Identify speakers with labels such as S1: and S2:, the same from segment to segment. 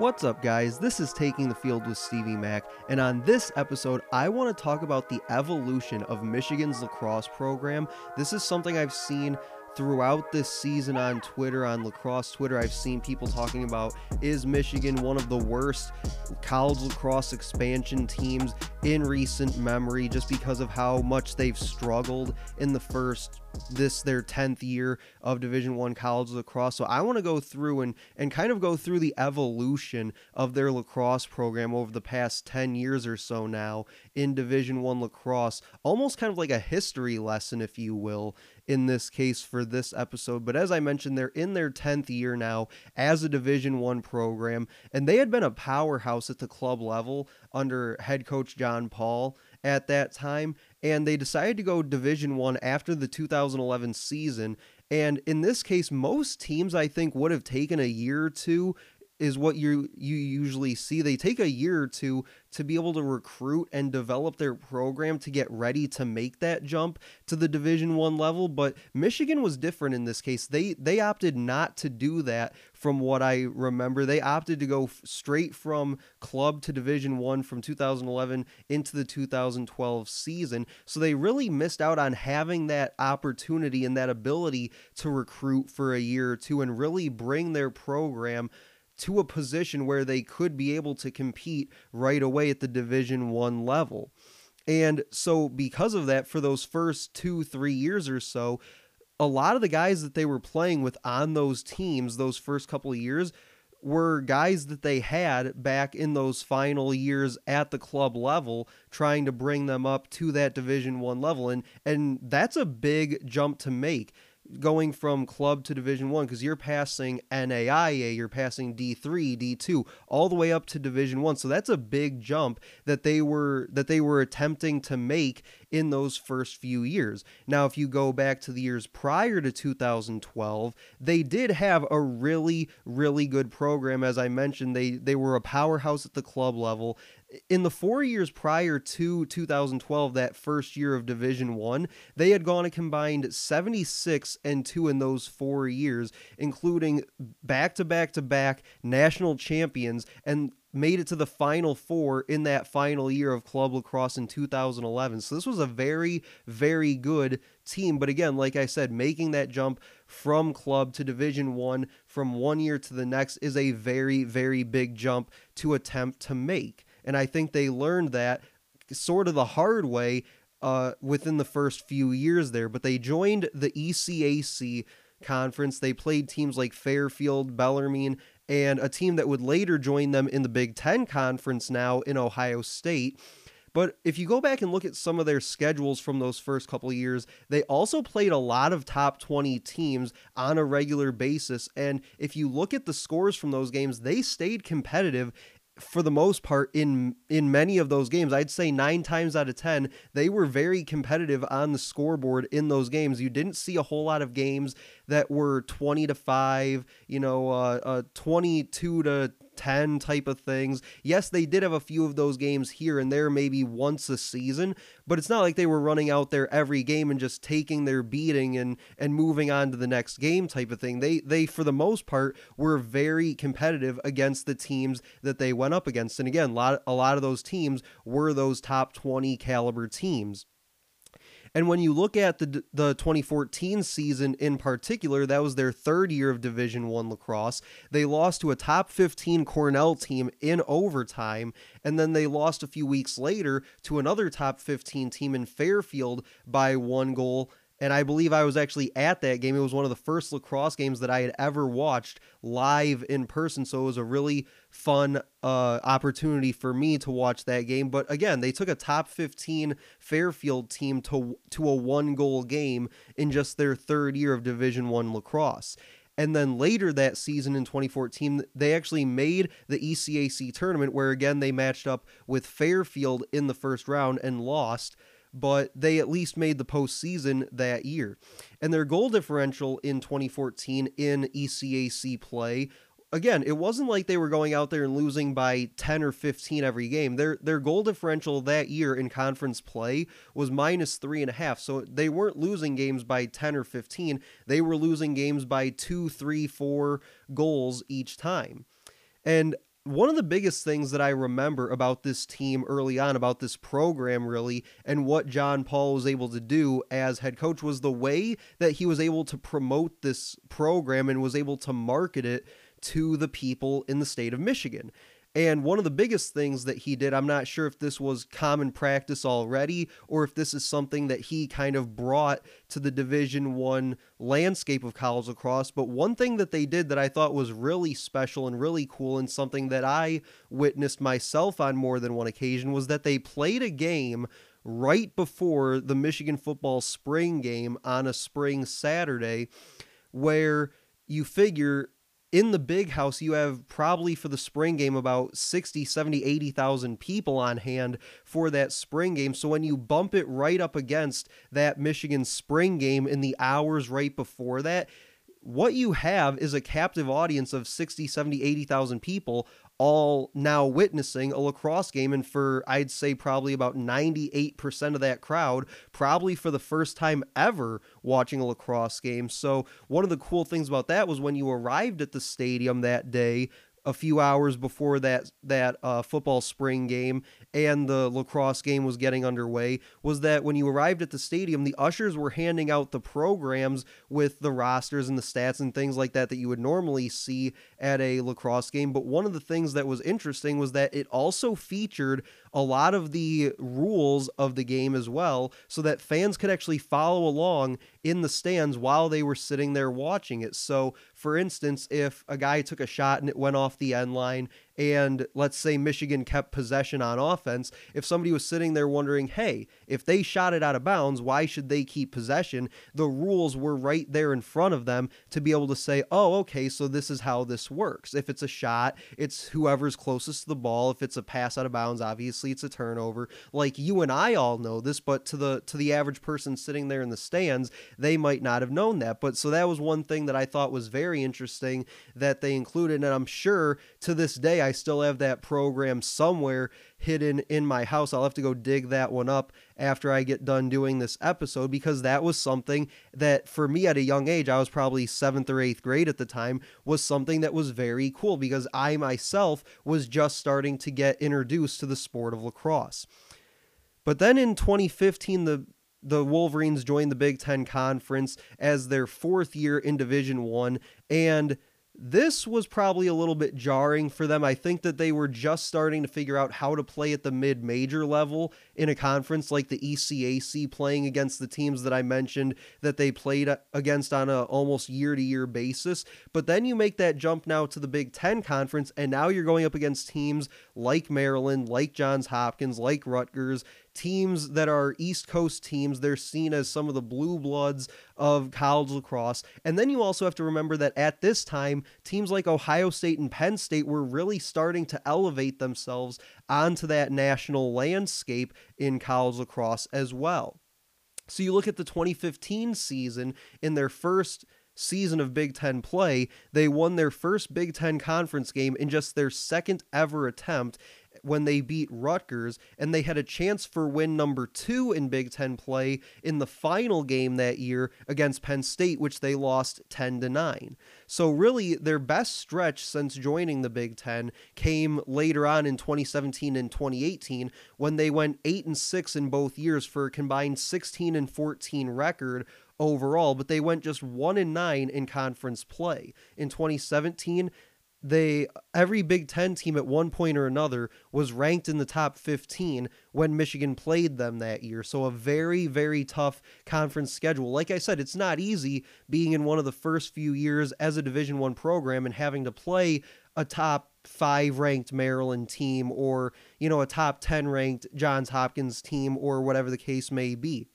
S1: What's up, guys? This is Taking the Field with Stevie Mack, and on this episode, I want to talk about the evolution of Michigan's lacrosse program. This is something I've seen throughout this season on Twitter, on lacrosse Twitter, I've seen people talking about is Michigan one of the worst college lacrosse expansion teams in recent memory just because of how much they've struggled in the first this their 10th year of division 1 college lacrosse so i want to go through and and kind of go through the evolution of their lacrosse program over the past 10 years or so now in division 1 lacrosse almost kind of like a history lesson if you will in this case for this episode. But as I mentioned, they're in their 10th year now as a Division 1 program and they had been a powerhouse at the club level under head coach John Paul at that time and they decided to go Division 1 after the 2011 season. And in this case most teams I think would have taken a year or two is what you you usually see. They take a year or two to be able to recruit and develop their program to get ready to make that jump to the Division 1 level, but Michigan was different in this case. They they opted not to do that from what I remember. They opted to go straight from club to Division 1 from 2011 into the 2012 season. So they really missed out on having that opportunity and that ability to recruit for a year or two and really bring their program to a position where they could be able to compete right away at the division 1 level. And so because of that for those first 2 3 years or so, a lot of the guys that they were playing with on those teams those first couple of years were guys that they had back in those final years at the club level trying to bring them up to that division 1 level and and that's a big jump to make going from club to division 1 because you're passing NAIA, you're passing D3, D2 all the way up to division 1. So that's a big jump that they were that they were attempting to make in those first few years. Now if you go back to the years prior to 2012, they did have a really really good program as I mentioned. They they were a powerhouse at the club level in the four years prior to 2012 that first year of division one they had gone a combined 76 and 2 in those four years including back to back to back national champions and made it to the final four in that final year of club lacrosse in 2011 so this was a very very good team. But again like i said making that jump from club to division 1 from one year to the next is a very very big jump to attempt to make and I think they learned that sort of the hard way uh, within the first few years there. But they joined the ECAC conference. They played teams like Fairfield, Bellarmine, and a team that would later join them in the Big Ten conference now in Ohio State. But if you go back and look at some of their schedules from those first couple years, they also played a lot of top 20 teams on a regular basis. And if you look at the scores from those games, they stayed competitive for the most part in in many of those games i'd say 9 times out of 10 they were very competitive on the scoreboard in those games. You didn't see a whole lot of games that were 20 to 5 you know uh, uh 22 to 10 type of things. Yes, they did have a few of those games here and there, maybe once a season, but it's not like they were running out there every game and just taking their beating and and moving on to the next game type of thing. They they for the most part were very competitive against the teams that they went up against. And again, a lot a lot of those teams were those top 20 caliber teams. And when you look at the the 2014 season in particular, that was their third year of Division 1 lacrosse. They lost to a top 15 Cornell team in overtime, and then they lost a few weeks later to another top 15 team in Fairfield by one goal and I believe I was actually at that game. It was one of the first lacrosse games that I had ever watched live in person. So it was a really fun uh, opportunity for me to watch that game. But again, they took a top 15 Fairfield team to to a one goal game in just their third year of Division One lacrosse. And then later that season in 2014, they actually made the ECAC tournament where again they matched up with Fairfield in the first round and lost but they at least made the postseason that year. And their goal differential in 2014 in ECAC play again, it wasn't like they were going out there and losing by 10 or 15 every game. Their their goal differential that year in conference play was minus three and a half. So they weren't losing games by 10 or 15. They were losing games by two, three, four goals each time. And one of the biggest things that I remember about this team early on, about this program really, and what John Paul was able to do as head coach was the way that he was able to promote this program and was able to market it to the people in the state of Michigan. And one of the biggest things that he did, I'm not sure if this was common practice already or if this is something that he kind of brought to the Division 1 landscape of college lacrosse, but one thing that they did that I thought was really special and really cool and something that I witnessed myself on more than one occasion was that they played a game right before the Michigan football spring game on a spring Saturday where you figure in the big house you have probably for the spring game about 60 70 80,000 people on hand for that spring game. So when you bump it right up against that Michigan spring game in the hours right before that what you have is a captive audience of 60 70 80,000 people all now witnessing a lacrosse game and for I'd say probably about 98% of that crowd probably for the first time ever watching a lacrosse game. So one of the cool things about that was when you arrived at the stadium that day a few hours before that that uh, football spring game and the lacrosse game was getting underway was that when you arrived at the stadium the ushers were handing out the programs with the rosters and the stats and things like that that you would normally see at a lacrosse game but one of the things that was interesting was that it also featured a lot of the rules of the game as well so that fans could actually follow along in the stands while they were sitting there watching it. So, for instance, if a guy took a shot and it went off the end line and let's say Michigan kept possession on offense, if somebody was sitting there wondering, hey, if they shot it out of bounds, why should they keep possession? The rules were right there in front of them to be able to say, oh, okay, so this is how this works. If it's a shot, it's whoever's closest to the ball. If it's a pass out of bounds, obviously it's a turnover. Like you and I all know this, but to the to the average person sitting there in the stands, they might not have known that. But so that was one thing that I thought was very interesting that they included, and I'm sure to this day I I still have that program somewhere hidden in my house. I'll have to go dig that one up after I get done doing this episode because that was something that for me at a young age, I was probably seventh or eighth grade at the time, was something that was very cool because I myself was just starting to get introduced to the sport of lacrosse. But then in 2015, the the Wolverines joined the Big Ten Conference as their fourth year in Division One, and this was probably a little bit jarring for them. I think that they were just starting to figure out how to play at the mid major level in a conference like the ECAC, playing against the teams that I mentioned that they played against on a almost year to year basis. But then you make that jump now to the Big Ten Conference, and now you're going up against teams like Maryland, like Johns Hopkins, like Rutgers, teams that are East Coast teams. They're seen as some of the blue bloods of college lacrosse. And then you also have to remember that at this time, teams like Ohio State and Penn State were really starting to elevate themselves onto that national landscape in college lacrosse as well. So you look at the 2015 season in their first season of Big Ten play, they won their first Big Ten conference game in just their second ever attempt when they beat Rutgers, and they had a chance for win number two in Big Ten play in the final game that year against Penn State, which they lost 10 to 9. So, really, their best stretch since joining the Big Ten came later on in 2017 and 2018 when they went 8 and 6 in both years for a combined 16 and 14 record overall, but they went just 1 and 9 in conference play. In 2017, they every Big 10 team at one point or another was ranked in the top 15 when Michigan played them that year. So a very very tough conference schedule. Like I said, it's not easy being in one of the first few years as a Division 1 program and having to play a top 5 ranked Maryland team or, you know, a top 10 ranked Johns Hopkins team or whatever the case may be.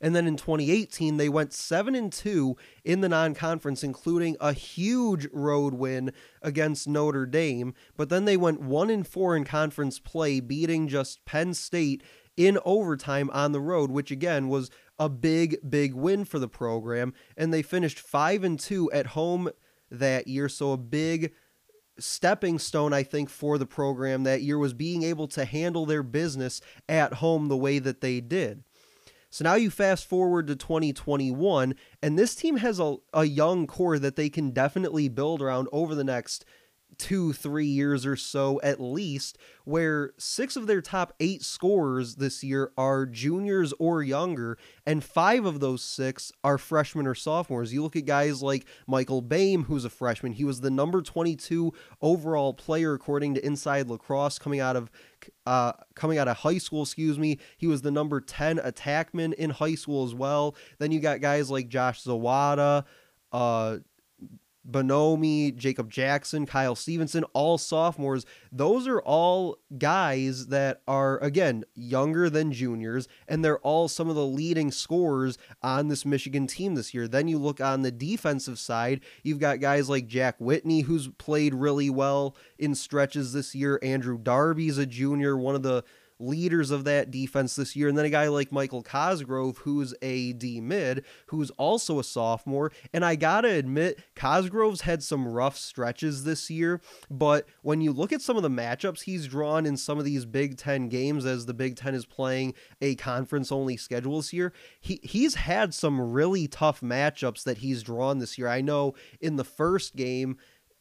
S1: And then in 2018, they went 7 and 2 in the non-conference including a huge road win against Notre Dame, but then they went 1 and 4 in conference play beating just Penn State in overtime on the road, which again was a big big win for the program. And they finished 5 and 2 at home that year, so a big stepping stone, I think, for the program that year was being able to handle their business at home the way that they did. So now you fast forward to 2021, and this team has a, a young core that they can definitely build around over the next two, three years or so at least, where six of their top eight scorers this year are juniors or younger, and five of those six are freshmen or sophomores. You look at guys like Michael Boehm, who's a freshman. He was the number 22 overall player according to Inside Lacrosse coming out of uh, coming out of high school, excuse me. He was the number 10 attackman in high school as well. Then you got guys like Josh Zawada, uh, Bonomi, Jacob Jackson, Kyle Stevenson, all sophomores. Those are all guys that are, again, younger than juniors, and they're all some of the leading scorers on this Michigan team this year. Then you look on the defensive side, you've got guys like Jack Whitney, who's played really well in stretches this year. Andrew Darby's a junior, one of the leaders of that defense this year. And then a guy like Michael Cosgrove, who's a D mid, who's also a sophomore. And I gotta admit, Cosgrove's had some rough stretches this year. But when you look at some of the matchups he's drawn in some of these Big Ten games, as the Big Ten is playing a conference only schedule this year, he, he's had some really tough matchups that he's drawn this year. I know in the first game,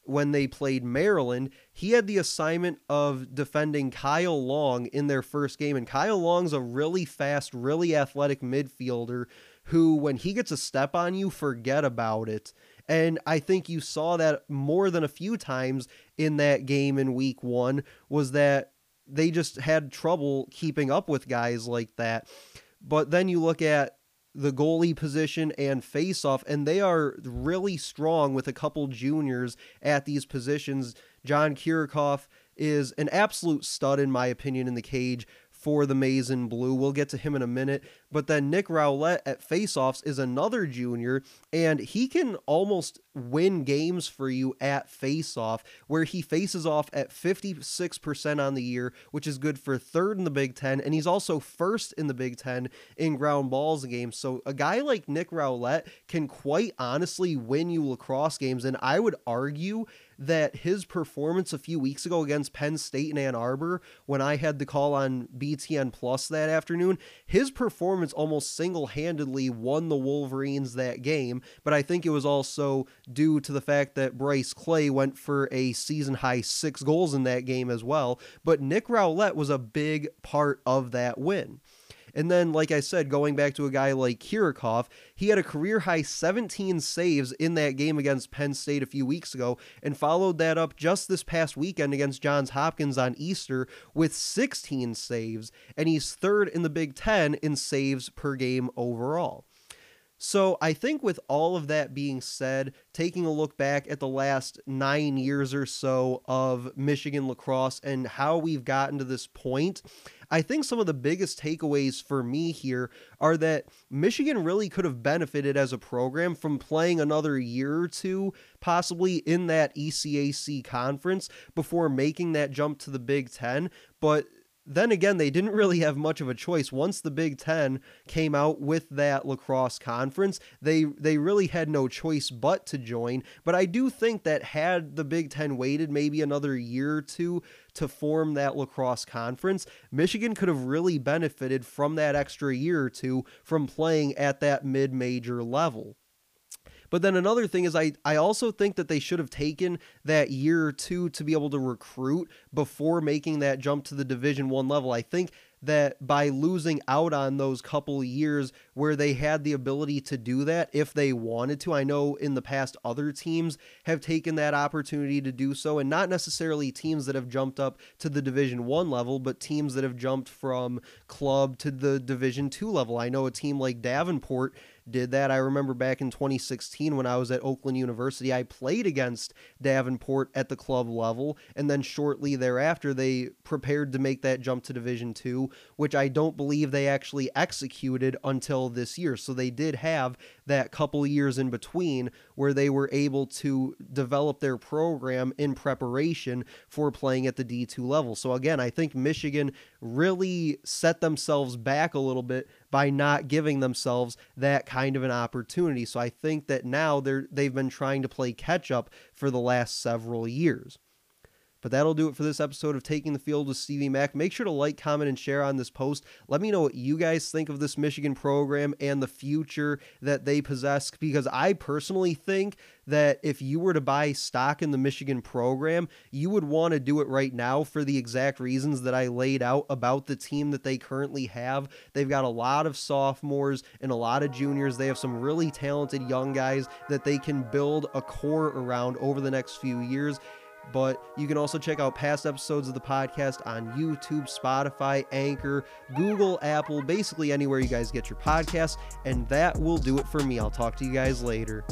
S1: when they played Maryland, he had the assignment of defending Kyle Long in their first game. And Kyle Long's a really fast, really athletic midfielder who, when he gets a step on you, forget about it. And I think you saw that more than a few times in that game in week one, was that they just had trouble keeping up with guys like that. But then you look at the goalie position and faceoff, and they are really strong with a couple juniors at these positions. John Kirikov is an absolute stud, in my opinion, in the cage for the Maize Blue. We'll get to him in a minute. But then Nick Rowlett at faceoffs is another junior, and he can almost win games for you at faceoff, where he faces off at 56% on the year, which is good for third in the Big Ten, and he's also first in the Big Ten in ground balls games. So a guy like Nick Rowlett can quite honestly win you lacrosse games, and I would argue that his performance a few weeks ago against Penn State and Ann Arbor, when I had the call on BTN Plus that afternoon, his performance almost single handedly won the Wolverines that game. But I think it was also due to the fact that Bryce Clay went for a season high six goals in that game as well. But Nick Rowlett was a big part of that win. And then, like I said, going back to a guy like Kirikov, he had a career high 17 saves in that game against Penn State a few weeks ago and followed that up just this past weekend against Johns Hopkins on Easter with 16 saves. And he's third in the Big Ten in saves per game overall. So I think with all of that being said, taking a look back at the last nine years or so of Michigan lacrosse and how we've gotten to this point, I think some of the biggest takeaways for me here are that Michigan really could have benefited as a program from playing another year or two, possibly in that ECAC conference, before making that jump to the Big Ten. But then again, they didn't really have much of a choice. Once the Big Ten came out with that lacrosse conference, they they really had no choice but to join. But I do think that had the Big Ten waited maybe another year or two to form that lacrosse conference, Michigan could have really benefited from that extra year or two from playing at that mid-major level. But then another thing is I I also think that they should have taken that year or two to be able to recruit before making that jump to the division 1 level. I think that by losing out on those couple years where they had the ability to do that if they wanted to. I know in the past other teams have taken that opportunity to do so and not necessarily teams that have jumped up to the division 1 level, but teams that have jumped from club to the division 2 level. I know a team like Davenport did that. I remember back in 2016 when I was at Oakland University, I played against Davenport at the club level, and then shortly thereafter, they prepared to make that jump to Division Two, which I don't believe they actually executed until this year. So they did have that couple years in between where they were able to develop their program in preparation for playing at the D2 level. So again, I think Michigan really set themselves back a little bit by not giving themselves that kind of an opportunity. So I think that now they're they've been trying to play catch up for the last several years. But that'll do it for this episode of Taking the Field with Stevie Mack. Make sure to like, comment, and share on this post. Let me know what you guys think of this Michigan program and the future that they possess, because I personally think that if you were to buy stock in the Michigan program, you would want to do it right now for the exact reasons that I laid out about the team that they currently have. They've got a lot of sophomores and a lot of juniors. They have some really talented young guys that they can build a core around over the next few years. But you can also check out past episodes of the podcast on YouTube, Spotify, Anchor, Google, Apple, basically anywhere you guys get your podcasts. And that will do it for me. I'll talk to you guys later.